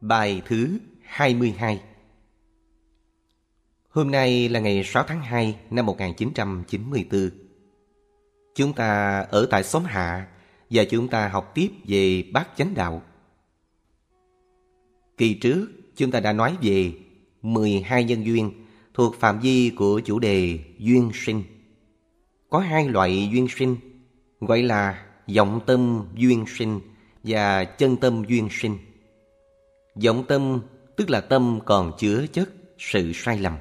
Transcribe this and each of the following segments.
Bài thứ 22 Hôm nay là ngày 6 tháng 2 năm 1994. Chúng ta ở tại xóm Hạ và chúng ta học tiếp về bát chánh đạo. Kỳ trước, chúng ta đã nói về 12 nhân duyên thuộc phạm vi của chủ đề duyên sinh. Có hai loại duyên sinh, gọi là vọng tâm duyên sinh và chân tâm duyên sinh. Vọng tâm tức là tâm còn chứa chất sự sai lầm.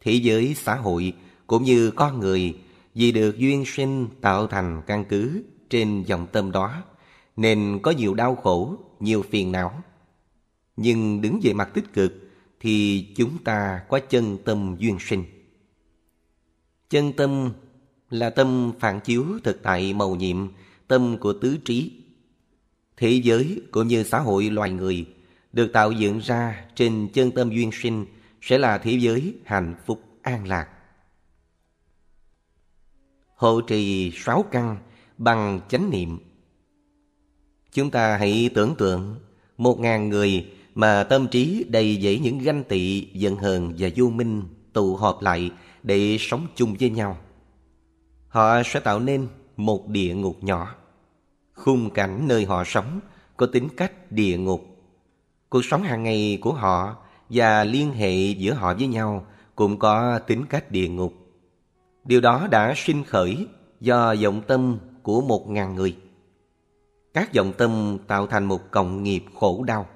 Thế giới xã hội cũng như con người vì được duyên sinh tạo thành căn cứ trên dòng tâm đó nên có nhiều đau khổ, nhiều phiền não. Nhưng đứng về mặt tích cực thì chúng ta có chân tâm duyên sinh. Chân tâm là tâm phản chiếu thực tại màu nhiệm, tâm của tứ trí. Thế giới cũng như xã hội loài người được tạo dựng ra trên chân tâm duyên sinh sẽ là thế giới hạnh phúc an lạc. Hộ trì sáu căn bằng chánh niệm. Chúng ta hãy tưởng tượng một ngàn người mà tâm trí đầy dẫy những ganh tị, giận hờn và vô minh tụ họp lại để sống chung với nhau. Họ sẽ tạo nên một địa ngục nhỏ. Khung cảnh nơi họ sống có tính cách địa ngục. Cuộc sống hàng ngày của họ và liên hệ giữa họ với nhau cũng có tính cách địa ngục. Điều đó đã sinh khởi do vọng tâm của một ngàn người. Các vọng tâm tạo thành một cộng nghiệp khổ đau.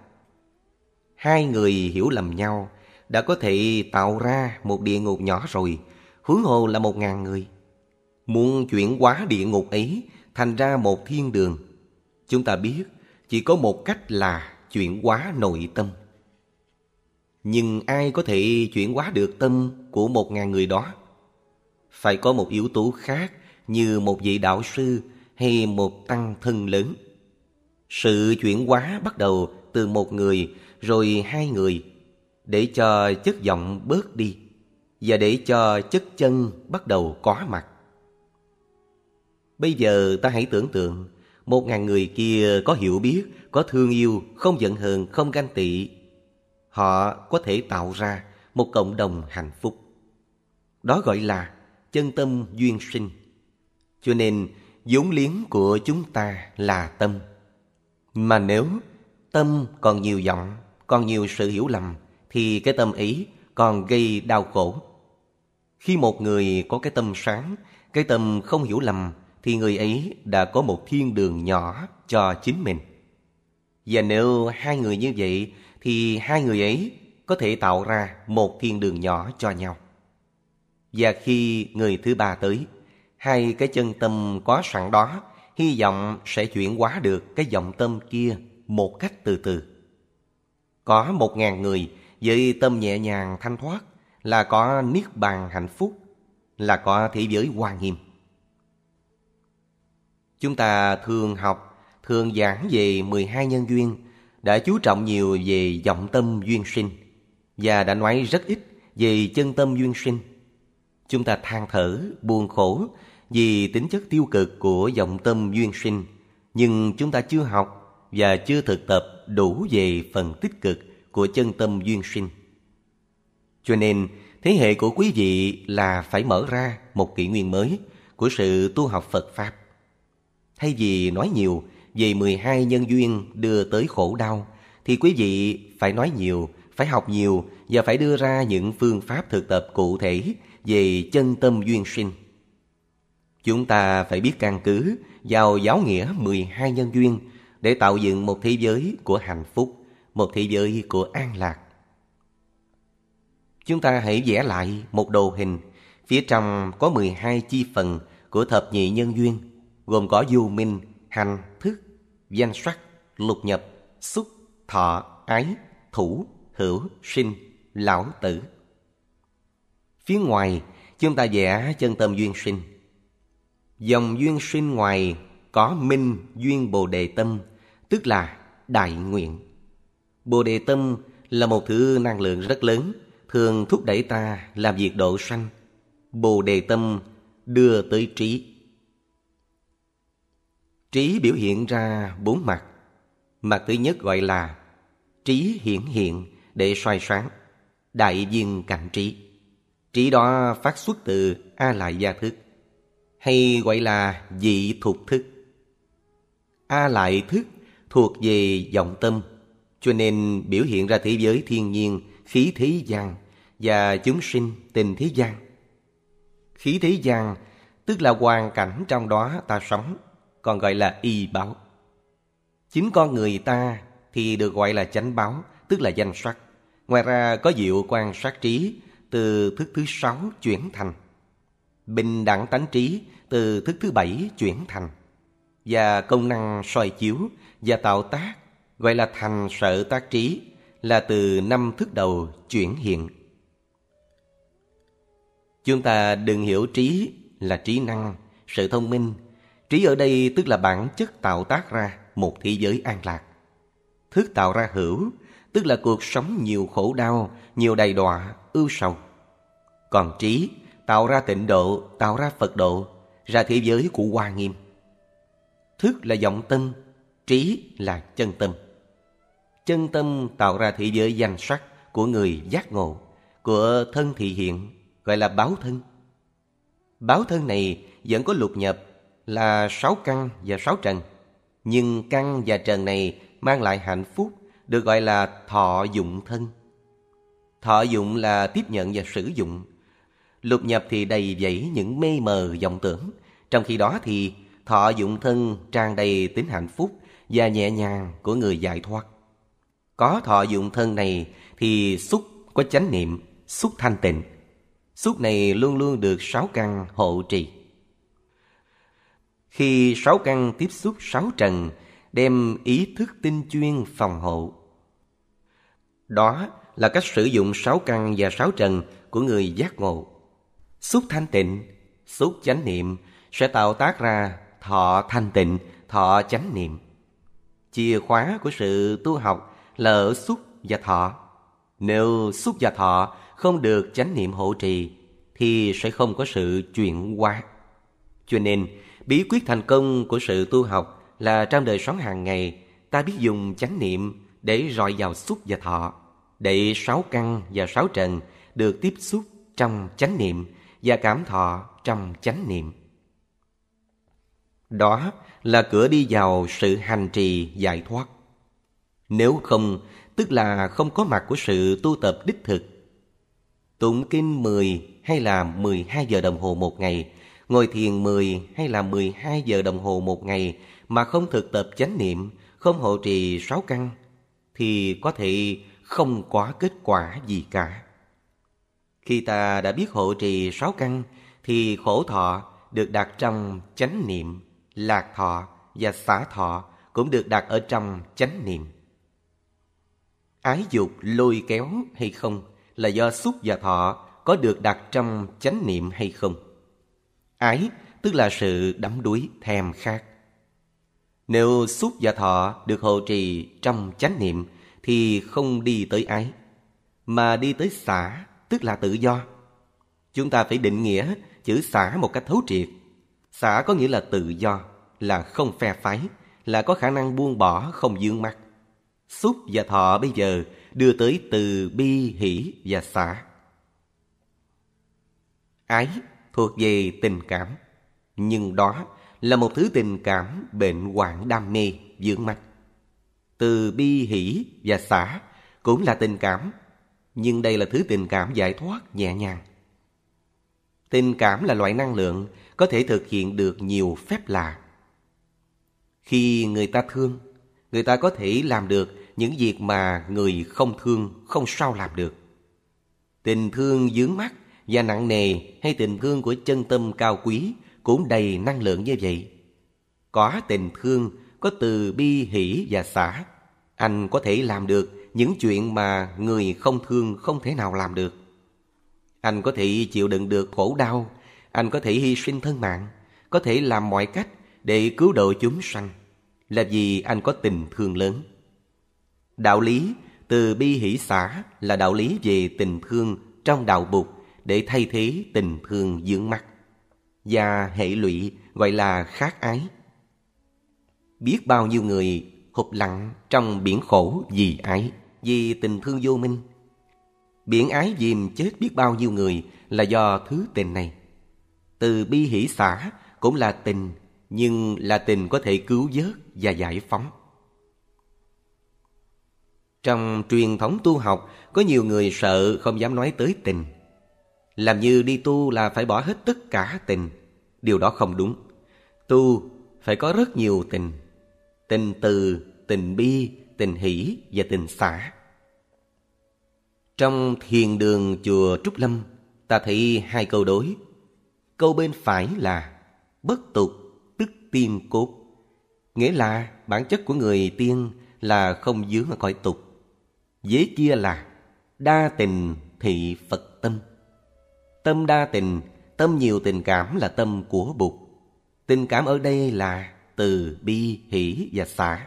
Hai người hiểu lầm nhau đã có thể tạo ra một địa ngục nhỏ rồi, huống hồ là một ngàn người. Muốn chuyển hóa địa ngục ấy thành ra một thiên đường, chúng ta biết chỉ có một cách là chuyển hóa nội tâm. Nhưng ai có thể chuyển hóa được tâm của một ngàn người đó? Phải có một yếu tố khác như một vị đạo sư hay một tăng thân lớn. Sự chuyển hóa bắt đầu từ một người rồi hai người để cho chất giọng bớt đi và để cho chất chân bắt đầu có mặt. Bây giờ ta hãy tưởng tượng một ngàn người kia có hiểu biết, có thương yêu, không giận hờn, không ganh tị. Họ có thể tạo ra một cộng đồng hạnh phúc. Đó gọi là chân tâm duyên sinh. Cho nên vốn liếng của chúng ta là tâm. Mà nếu tâm còn nhiều giọng, còn nhiều sự hiểu lầm, thì cái tâm ý còn gây đau khổ. Khi một người có cái tâm sáng, cái tâm không hiểu lầm, thì người ấy đã có một thiên đường nhỏ cho chính mình. Và nếu hai người như vậy, thì hai người ấy có thể tạo ra một thiên đường nhỏ cho nhau. Và khi người thứ ba tới, hai cái chân tâm có sẵn đó hy vọng sẽ chuyển hóa được cái vọng tâm kia một cách từ từ. Có một ngàn người với tâm nhẹ nhàng thanh thoát là có niết bàn hạnh phúc, là có thế giới hoa nghiêm. Chúng ta thường học, thường giảng về 12 nhân duyên, đã chú trọng nhiều về vọng tâm duyên sinh và đã nói rất ít về chân tâm duyên sinh. Chúng ta than thở, buồn khổ vì tính chất tiêu cực của vọng tâm duyên sinh, nhưng chúng ta chưa học và chưa thực tập đủ về phần tích cực của chân tâm duyên sinh. Cho nên, thế hệ của quý vị là phải mở ra một kỷ nguyên mới của sự tu học Phật Pháp. Thay vì nói nhiều về 12 nhân duyên đưa tới khổ đau, thì quý vị phải nói nhiều, phải học nhiều và phải đưa ra những phương pháp thực tập cụ thể về chân tâm duyên sinh. Chúng ta phải biết căn cứ vào giáo nghĩa 12 nhân duyên để tạo dựng một thế giới của hạnh phúc, một thế giới của an lạc. Chúng ta hãy vẽ lại một đồ hình, phía trong có 12 chi phần của thập nhị nhân duyên, gồm có du minh, hành, thức, danh sắc, lục nhập, xúc, thọ, ái, thủ, hữu, sinh, lão tử. Phía ngoài, chúng ta vẽ chân tâm duyên sinh. Dòng duyên sinh ngoài có minh duyên bồ đề tâm, tức là đại nguyện. Bồ đề tâm là một thứ năng lượng rất lớn, thường thúc đẩy ta làm việc độ sanh. Bồ đề tâm đưa tới trí. Trí biểu hiện ra bốn mặt. Mặt thứ nhất gọi là trí hiển hiện để soi sáng, đại viên cảnh trí. Trí đó phát xuất từ A Lại Gia Thức, hay gọi là dị thuộc thức. A Lại Thức thuộc về vọng tâm, cho nên biểu hiện ra thế giới thiên nhiên, khí thế gian và chúng sinh tình thế gian. Khí thế gian tức là hoàn cảnh trong đó ta sống, còn gọi là y báo. Chính con người ta thì được gọi là chánh báo, tức là danh sắc. Ngoài ra có diệu quan sát trí từ thức thứ sáu chuyển thành. Bình đẳng tánh trí từ thức thứ bảy chuyển thành. Và công năng soi chiếu và tạo tác gọi là thành sở tác trí là từ năm thức đầu chuyển hiện. Chúng ta đừng hiểu trí là trí năng, sự thông minh. Trí ở đây tức là bản chất tạo tác ra một thế giới an lạc. Thức tạo ra hữu, tức là cuộc sống nhiều khổ đau, nhiều đầy đọa, ưu sầu. Còn trí tạo ra tịnh độ, tạo ra Phật độ, ra thế giới của Hoa Nghiêm. Thức là vọng tâm, trí là chân tâm. Chân tâm tạo ra thế giới danh sắc của người giác ngộ, của thân thị hiện, gọi là báo thân. Báo thân này vẫn có lục nhập là sáu căn và sáu trần. Nhưng căn và trần này mang lại hạnh phúc được gọi là thọ dụng thân. Thọ dụng là tiếp nhận và sử dụng. Lục nhập thì đầy dẫy những mê mờ vọng tưởng. Trong khi đó thì thọ dụng thân tràn đầy tính hạnh phúc và nhẹ nhàng của người giải thoát. Có thọ dụng thân này thì xúc có chánh niệm, xúc thanh tịnh. Xúc này luôn luôn được sáu căn hộ trì. Khi sáu căn tiếp xúc sáu trần, đem ý thức tinh chuyên phòng hộ. Đó là cách sử dụng sáu căn và sáu trần của người giác ngộ. Xúc thanh tịnh, xúc chánh niệm sẽ tạo tác ra thọ thanh tịnh, thọ chánh niệm. Chìa khóa của sự tu học là ở xúc và thọ. Nếu xúc và thọ không được chánh niệm hộ trì thì sẽ không có sự chuyển hóa. Cho nên, bí quyết thành công của sự tu học là trong đời sống hàng ngày ta biết dùng chánh niệm để rọi vào xúc và thọ, để sáu căn và sáu trần được tiếp xúc trong chánh niệm và cảm thọ trong chánh niệm. Đó là cửa đi vào sự hành trì giải thoát. Nếu không, tức là không có mặt của sự tu tập đích thực. Tụng kinh 10 hay là 12 giờ đồng hồ một ngày, ngồi thiền 10 hay là 12 giờ đồng hồ một ngày mà không thực tập chánh niệm, không hộ trì sáu căn, thì có thể không có kết quả gì cả. Khi ta đã biết hộ trì sáu căn, thì khổ thọ được đặt trong chánh niệm, lạc thọ và xả thọ cũng được đặt ở trong chánh niệm. Ái dục lôi kéo hay không là do xúc và thọ có được đặt trong chánh niệm hay không. Ái tức là sự đắm đuối thèm khát. Nếu xúc và thọ được hộ trì trong chánh niệm thì không đi tới ái, mà đi tới xả tức là tự do. Chúng ta phải định nghĩa chữ xả một cách thấu triệt. Xả có nghĩa là tự do, là không phe phái, là có khả năng buông bỏ không dương mắt. Xúc và thọ bây giờ đưa tới từ bi hỷ và xả. Ái thuộc về tình cảm, nhưng đó là một thứ tình cảm bệnh hoạn đam mê, dưỡng mạch Từ bi hỷ và xả cũng là tình cảm, nhưng đây là thứ tình cảm giải thoát nhẹ nhàng. Tình cảm là loại năng lượng có thể thực hiện được nhiều phép lạ. Khi người ta thương, người ta có thể làm được những việc mà người không thương không sao làm được. Tình thương dướng mắt và nặng nề hay tình thương của chân tâm cao quý cũng đầy năng lượng như vậy. Có tình thương, có từ bi hỷ và xả, anh có thể làm được những chuyện mà người không thương không thể nào làm được. Anh có thể chịu đựng được khổ đau, anh có thể hy sinh thân mạng, có thể làm mọi cách để cứu độ chúng sanh, là vì anh có tình thương lớn. Đạo lý từ bi hỷ xả là đạo lý về tình thương trong đạo Bụt để thay thế tình thương dưỡng mắt và hệ lụy gọi là khát ái. Biết bao nhiêu người hụt lặng trong biển khổ vì ái, vì tình thương vô minh. Biển ái dìm chết biết bao nhiêu người là do thứ tình này. Từ bi hỷ xã cũng là tình, nhưng là tình có thể cứu vớt và giải phóng. Trong truyền thống tu học, có nhiều người sợ không dám nói tới tình. Làm như đi tu là phải bỏ hết tất cả tình. Điều đó không đúng. Tu phải có rất nhiều tình. Tình từ, tình bi, tình hỷ và tình xả. Trong thiền đường chùa Trúc Lâm, ta thấy hai câu đối. Câu bên phải là bất tục tức tiên cốt. Nghĩa là bản chất của người tiên là không dướng ở cõi tục. Dế kia là đa tình thị Phật. Tâm đa tình, tâm nhiều tình cảm là tâm của Bụt. Tình cảm ở đây là từ bi, hỷ và xả.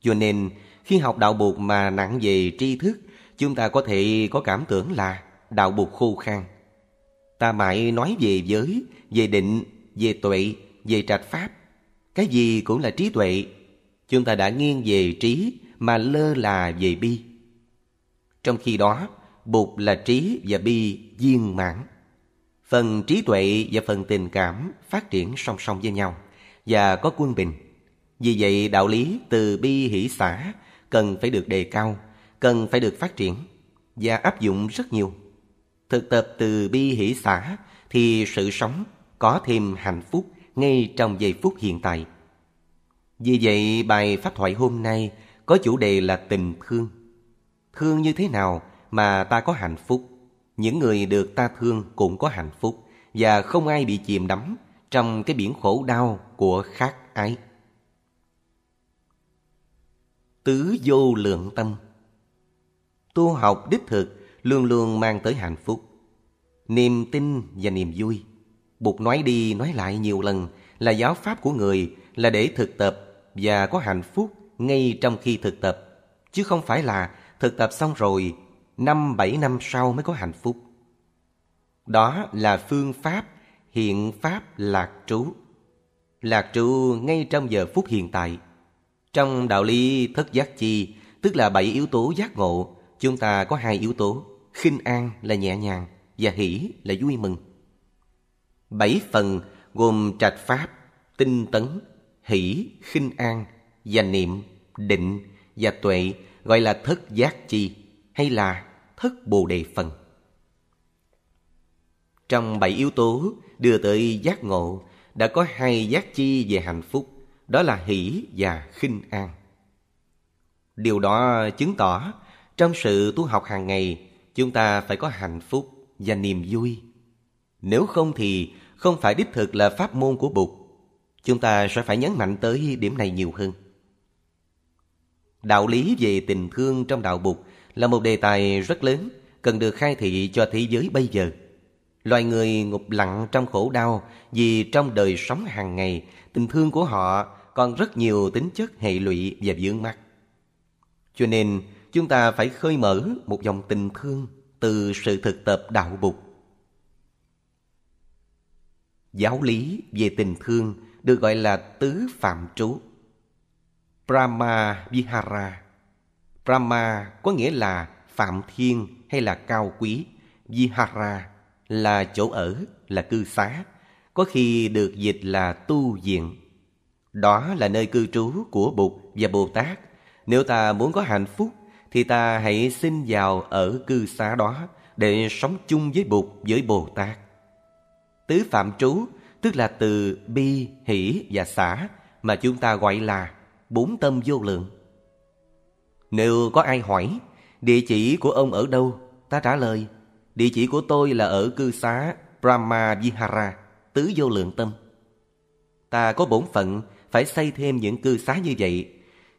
Cho nên, khi học đạo Bụt mà nặng về tri thức, chúng ta có thể có cảm tưởng là đạo Bụt khô khan. Ta mãi nói về giới, về định, về tuệ, về trạch pháp. Cái gì cũng là trí tuệ. Chúng ta đã nghiêng về trí mà lơ là về bi. Trong khi đó, Bụt là trí và bi viên mãn. Phần trí tuệ và phần tình cảm phát triển song song với nhau và có quân bình. Vì vậy đạo lý từ bi hỷ xã cần phải được đề cao, cần phải được phát triển và áp dụng rất nhiều. Thực tập từ bi hỷ xã thì sự sống có thêm hạnh phúc ngay trong giây phút hiện tại. Vì vậy bài pháp thoại hôm nay có chủ đề là tình thương. Thương như thế nào mà ta có hạnh phúc? Những người được ta thương cũng có hạnh phúc và không ai bị chìm đắm trong cái biển khổ đau của khát ái. Tứ vô lượng tâm Tu học đích thực luôn luôn mang tới hạnh phúc, niềm tin và niềm vui. Bụt nói đi nói lại nhiều lần là giáo pháp của người là để thực tập và có hạnh phúc ngay trong khi thực tập, chứ không phải là thực tập xong rồi năm bảy năm sau mới có hạnh phúc. Đó là phương pháp hiện pháp lạc trú. Lạc trú ngay trong giờ phút hiện tại. Trong đạo lý thất giác chi, tức là bảy yếu tố giác ngộ, chúng ta có hai yếu tố, khinh an là nhẹ nhàng và hỷ là vui mừng. Bảy phần gồm trạch pháp, tinh tấn, hỷ, khinh an và niệm, định và tuệ gọi là thất giác chi hay là thất bồ đề phần. Trong bảy yếu tố đưa tới giác ngộ đã có hai giác chi về hạnh phúc, đó là hỷ và khinh an. Điều đó chứng tỏ trong sự tu học hàng ngày chúng ta phải có hạnh phúc và niềm vui. Nếu không thì không phải đích thực là pháp môn của Bụt. Chúng ta sẽ phải nhấn mạnh tới điểm này nhiều hơn. Đạo lý về tình thương trong đạo Bụt là một đề tài rất lớn cần được khai thị cho thế giới bây giờ. Loài người ngục lặng trong khổ đau vì trong đời sống hàng ngày, tình thương của họ còn rất nhiều tính chất hệ lụy và vướng mắc. Cho nên, chúng ta phải khơi mở một dòng tình thương từ sự thực tập đạo bục. Giáo lý về tình thương được gọi là tứ phạm trú. Brahma Vihara Brahma có nghĩa là phạm thiên hay là cao quý. Vihara là chỗ ở, là cư xá. Có khi được dịch là tu viện. Đó là nơi cư trú của Bụt và Bồ Tát. Nếu ta muốn có hạnh phúc, thì ta hãy xin vào ở cư xá đó để sống chung với Bụt, với Bồ Tát. Tứ phạm trú tức là từ bi, hỷ và xả mà chúng ta gọi là bốn tâm vô lượng. Nếu có ai hỏi địa chỉ của ông ở đâu, ta trả lời địa chỉ của tôi là ở cư xá Brahma Vihara, tứ vô lượng tâm. Ta có bổn phận phải xây thêm những cư xá như vậy.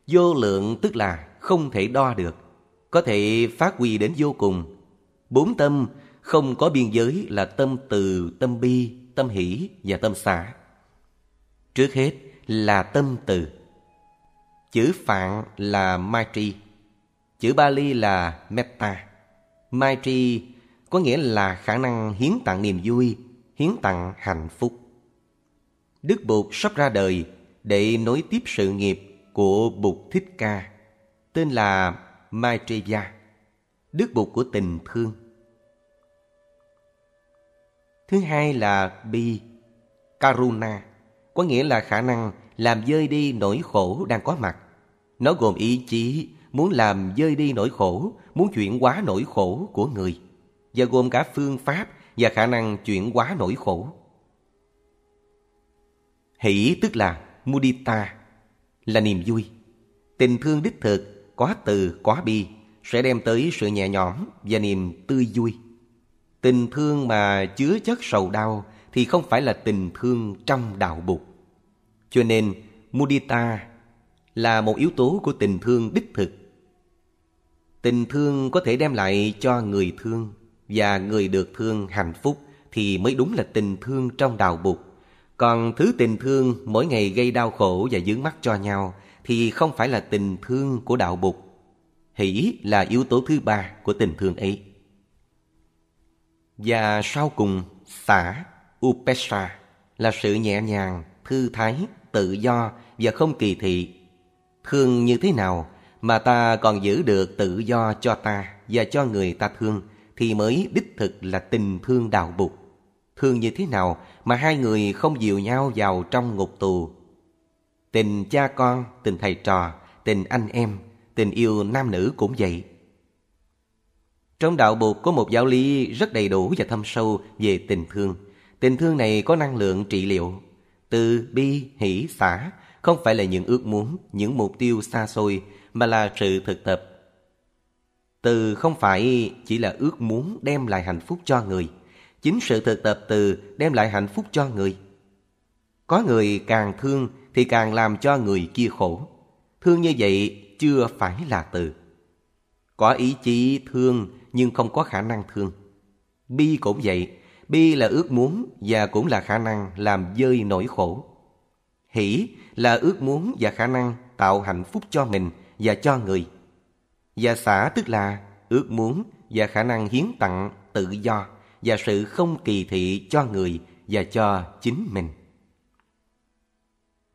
Vô lượng tức là không thể đo được, có thể phát huy đến vô cùng. Bốn tâm không có biên giới là tâm từ, tâm bi, tâm hỷ và tâm xả. Trước hết là tâm từ. Chữ phạn là Maitri. Chữ Bali là Metta. Maitri có nghĩa là khả năng hiến tặng niềm vui, hiến tặng hạnh phúc. Đức Bụt sắp ra đời để nối tiếp sự nghiệp của Bụt Thích Ca. tên là Maitreya, đức bụt của tình thương. Thứ hai là Bi, Karuna, có nghĩa là khả năng làm dơi đi nỗi khổ đang có mặt. Nó gồm ý chí muốn làm dơi đi nỗi khổ, muốn chuyển hóa nỗi khổ của người, và gồm cả phương pháp và khả năng chuyển hóa nỗi khổ. Hỷ tức là mudita, là niềm vui. Tình thương đích thực, có từ, có bi, sẽ đem tới sự nhẹ nhõm và niềm tươi vui. Tình thương mà chứa chất sầu đau thì không phải là tình thương trong đạo bụt. Cho nên, mudita là một yếu tố của tình thương đích thực. Tình thương có thể đem lại cho người thương và người được thương hạnh phúc thì mới đúng là tình thương trong đạo bục. Còn thứ tình thương mỗi ngày gây đau khổ và dướng mắt cho nhau thì không phải là tình thương của đạo bục. Hỷ là yếu tố thứ ba của tình thương ấy. Và sau cùng, xả, upesha là sự nhẹ nhàng, thư thái, tự do và không kỳ thị. Thương như thế nào mà ta còn giữ được tự do cho ta và cho người ta thương thì mới đích thực là tình thương đạo bục. Thương như thế nào mà hai người không dìu nhau vào trong ngục tù. Tình cha con, tình thầy trò, tình anh em, tình yêu nam nữ cũng vậy. Trong đạo Bụt có một giáo lý rất đầy đủ và thâm sâu về tình thương. Tình thương này có năng lượng trị liệu. Từ bi, hỷ, xả không phải là những ước muốn, những mục tiêu xa xôi mà là sự thực tập. Từ không phải chỉ là ước muốn đem lại hạnh phúc cho người, chính sự thực tập từ đem lại hạnh phúc cho người. Có người càng thương thì càng làm cho người kia khổ. Thương như vậy chưa phải là từ. Có ý chí thương nhưng không có khả năng thương. Bi cũng vậy, bi là ước muốn và cũng là khả năng làm dơi nỗi khổ. Hỷ là ước muốn và khả năng tạo hạnh phúc cho mình và cho người. Và xả tức là ước muốn và khả năng hiến tặng tự do và sự không kỳ thị cho người và cho chính mình.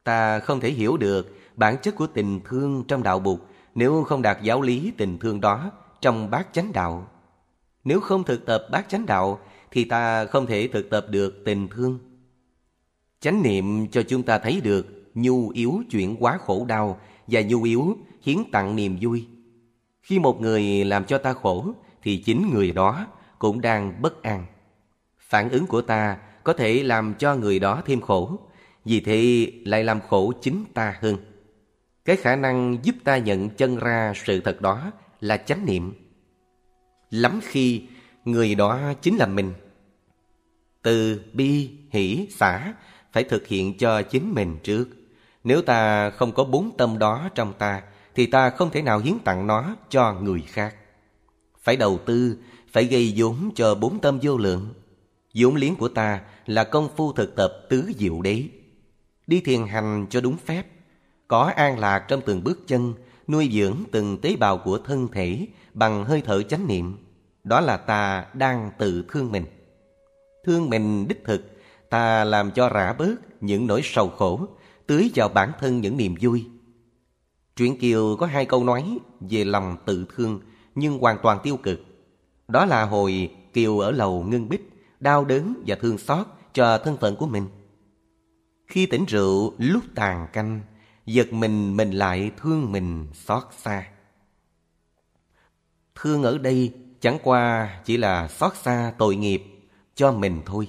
Ta không thể hiểu được bản chất của tình thương trong đạo Bụt nếu không đạt giáo lý tình thương đó trong bát chánh đạo. Nếu không thực tập bát chánh đạo thì ta không thể thực tập được tình thương. Chánh niệm cho chúng ta thấy được nhu yếu chuyển hóa khổ đau và nhu yếu hiến tặng niềm vui. Khi một người làm cho ta khổ thì chính người đó cũng đang bất an. Phản ứng của ta có thể làm cho người đó thêm khổ, vì thế lại làm khổ chính ta hơn. Cái khả năng giúp ta nhận chân ra sự thật đó là chánh niệm. Lắm khi người đó chính là mình. Từ bi, hỷ, xã phải thực hiện cho chính mình trước. Nếu ta không có bốn tâm đó trong ta, thì ta không thể nào hiến tặng nó cho người khác. Phải đầu tư, phải gây vốn cho bốn tâm vô lượng. vốn liếng của ta là công phu thực tập tứ diệu đế. Đi thiền hành cho đúng phép, có an lạc trong từng bước chân, nuôi dưỡng từng tế bào của thân thể bằng hơi thở chánh niệm. Đó là ta đang tự thương mình. Thương mình đích thực, ta làm cho rã bớt những nỗi sầu khổ, tưới vào bản thân những niềm vui. Truyện Kiều có hai câu nói về lòng tự thương nhưng hoàn toàn tiêu cực. Đó là hồi Kiều ở lầu ngưng bích, đau đớn và thương xót cho thân phận của mình. Khi tỉnh rượu lúc tàn canh, giật mình mình lại thương mình xót xa. Thương ở đây chẳng qua chỉ là xót xa tội nghiệp cho mình thôi.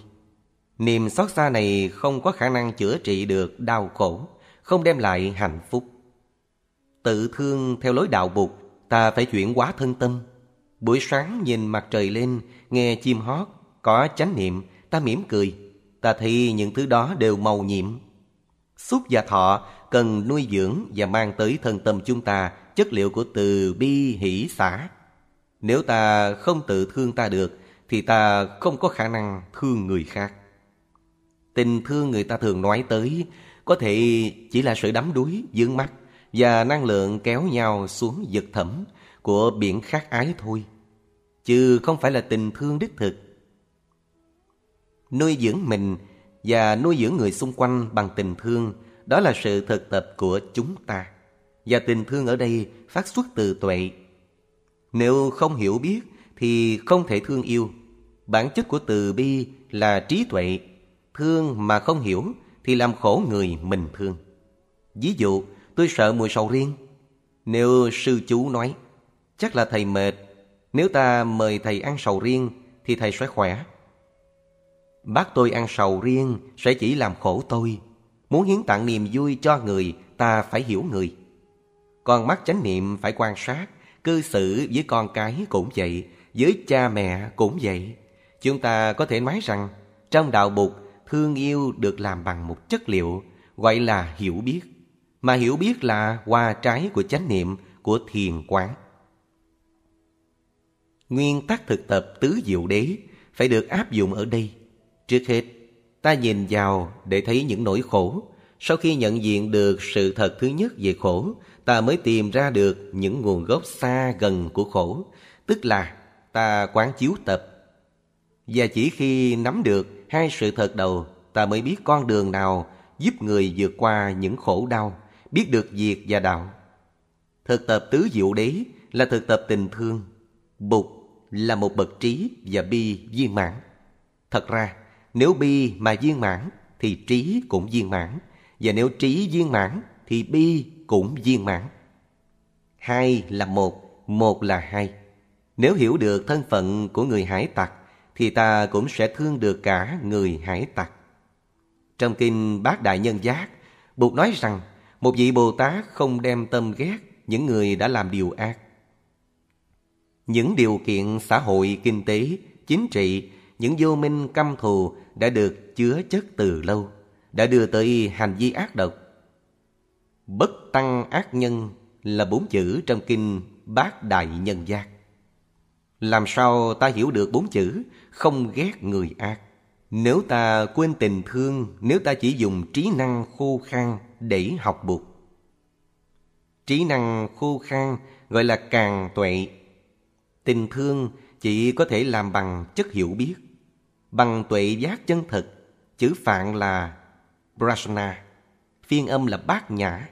Niềm xót xa này không có khả năng chữa trị được đau khổ, không đem lại hạnh phúc. Tự thương theo lối đạo bục, ta phải chuyển hóa thân tâm. Buổi sáng nhìn mặt trời lên, nghe chim hót, có chánh niệm, ta mỉm cười. Ta thấy những thứ đó đều màu nhiệm. Xúc và thọ cần nuôi dưỡng và mang tới thân tâm chúng ta chất liệu của từ bi hỷ xả. Nếu ta không tự thương ta được, thì ta không có khả năng thương người khác. Tình thương người ta thường nói tới có thể chỉ là sự đắm đuối, dướng mắt và năng lượng kéo nhau xuống vực thẳm của biển khát ái thôi, chứ không phải là tình thương đích thực. Nuôi dưỡng mình và nuôi dưỡng người xung quanh bằng tình thương, đó là sự thực tập của chúng ta. Và tình thương ở đây phát xuất từ tuệ. Nếu không hiểu biết thì không thể thương yêu. Bản chất của từ bi là trí tuệ. Thương mà không hiểu thì làm khổ người mình thương. Ví dụ, tôi sợ mùi sầu riêng. Nếu sư chú nói, chắc là thầy mệt. Nếu ta mời thầy ăn sầu riêng thì thầy sẽ khỏe. Bác tôi ăn sầu riêng sẽ chỉ làm khổ tôi. Muốn hiến tặng niềm vui cho người, ta phải hiểu người. còn mắt chánh niệm phải quan sát, cư xử với con cái cũng vậy, với cha mẹ cũng vậy. Chúng ta có thể nói rằng, trong đạo bục, thương yêu được làm bằng một chất liệu, gọi là hiểu biết. Mà hiểu biết là hoa trái của chánh niệm, của thiền quán. Nguyên tắc thực tập tứ diệu đế phải được áp dụng ở đây. Trước hết, ta nhìn vào để thấy những nỗi khổ. Sau khi nhận diện được sự thật thứ nhất về khổ, ta mới tìm ra được những nguồn gốc xa gần của khổ, tức là ta quán chiếu tập. Và chỉ khi nắm được hai sự thật đầu, ta mới biết con đường nào giúp người vượt qua những khổ đau, biết được diệt và đạo. Thực tập tứ diệu đế là thực tập tình thương. Bụt là một bậc trí và bi viên mãn. Thật ra, nếu bi mà viên mãn thì trí cũng viên mãn. Và nếu trí viên mãn thì bi cũng viên mãn. Hai là một, một là hai. Nếu hiểu được thân phận của người hải tặc thì ta cũng sẽ thương được cả người hải tặc. Trong kinh Bát Đại Nhân Giác, Bụt nói rằng một vị Bồ Tát không đem tâm ghét những người đã làm điều ác. Những điều kiện xã hội, kinh tế, chính trị, những vô minh căm thù đã được chứa chất từ lâu, đã đưa tới hành vi ác độc. Bất tăng ác nhân là bốn chữ trong kinh Bát Đại Nhân Giác. Làm sao ta hiểu được bốn chữ không ghét người ác? Nếu ta quên tình thương, nếu ta chỉ dùng trí năng khô khan để học buộc. Trí năng khô khan gọi là càng tuệ. Tình thương chỉ có thể làm bằng chất hiểu biết, bằng tuệ giác chân thực. Chữ phạn là prasna, phiên âm là bát nhã.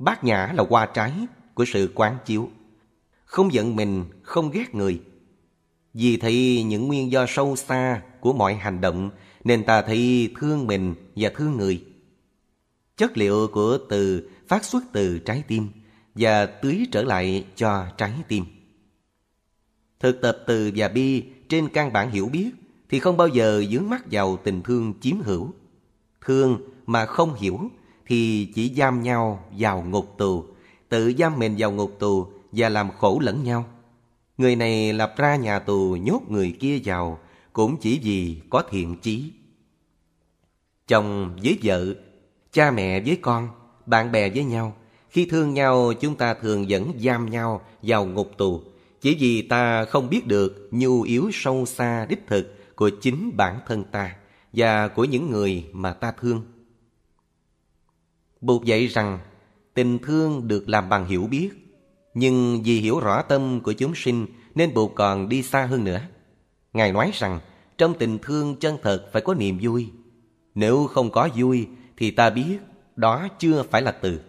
Bát nhã là hoa trái của sự quán chiếu. Không giận mình, không ghét người. Vì thấy những nguyên do sâu xa của mọi hành động nên ta thấy thương mình và thương người. Chất liệu của từ phát xuất từ trái tim và tưới trở lại cho trái tim. Thực tập từ và bi trên căn bản hiểu biết thì không bao giờ dướng mắt vào tình thương chiếm hữu. Thương mà không hiểu thì chỉ giam nhau vào ngục tù, tự giam mình vào ngục tù và làm khổ lẫn nhau. Người này lập ra nhà tù nhốt người kia vào cũng chỉ vì có thiện chí. Chồng với vợ, cha mẹ với con, bạn bè với nhau, khi thương nhau chúng ta thường vẫn giam nhau vào ngục tù chỉ vì ta không biết được nhu yếu sâu xa đích thực của chính bản thân ta và của những người mà ta thương. Bụt dạy rằng tình thương được làm bằng hiểu biết, nhưng vì hiểu rõ tâm của chúng sinh nên Bụt còn đi xa hơn nữa. Ngài nói rằng trong tình thương chân thật phải có niềm vui. Nếu không có vui thì ta biết đó chưa phải là từ,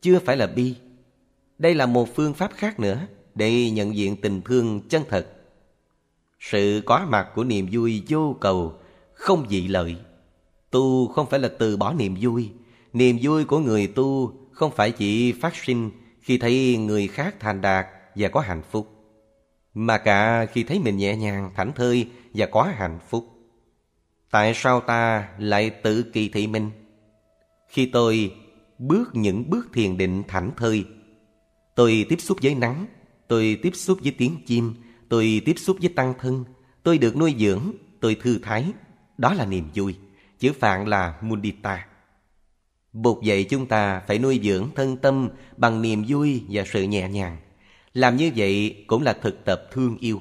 chưa phải là bi. Đây là một phương pháp khác nữa để nhận diện tình thương chân thật. Sự có mặt của niềm vui vô cầu, không dị lợi. Tu không phải là từ bỏ niềm vui. Niềm vui của người tu không phải chỉ phát sinh khi thấy người khác thành đạt và có hạnh phúc, mà cả khi thấy mình nhẹ nhàng, thảnh thơi và có hạnh phúc. Tại sao ta lại tự kỳ thị mình? Khi tôi bước những bước thiền định thảnh thơi, tôi tiếp xúc với nắng, Tôi tiếp xúc với tiếng chim, tôi tiếp xúc với tăng thân, tôi được nuôi dưỡng, tôi thư thái. Đó là niềm vui. Chữ phạn là mudita. Bụt dạy chúng ta phải nuôi dưỡng thân tâm bằng niềm vui và sự nhẹ nhàng. Làm như vậy cũng là thực tập thương yêu.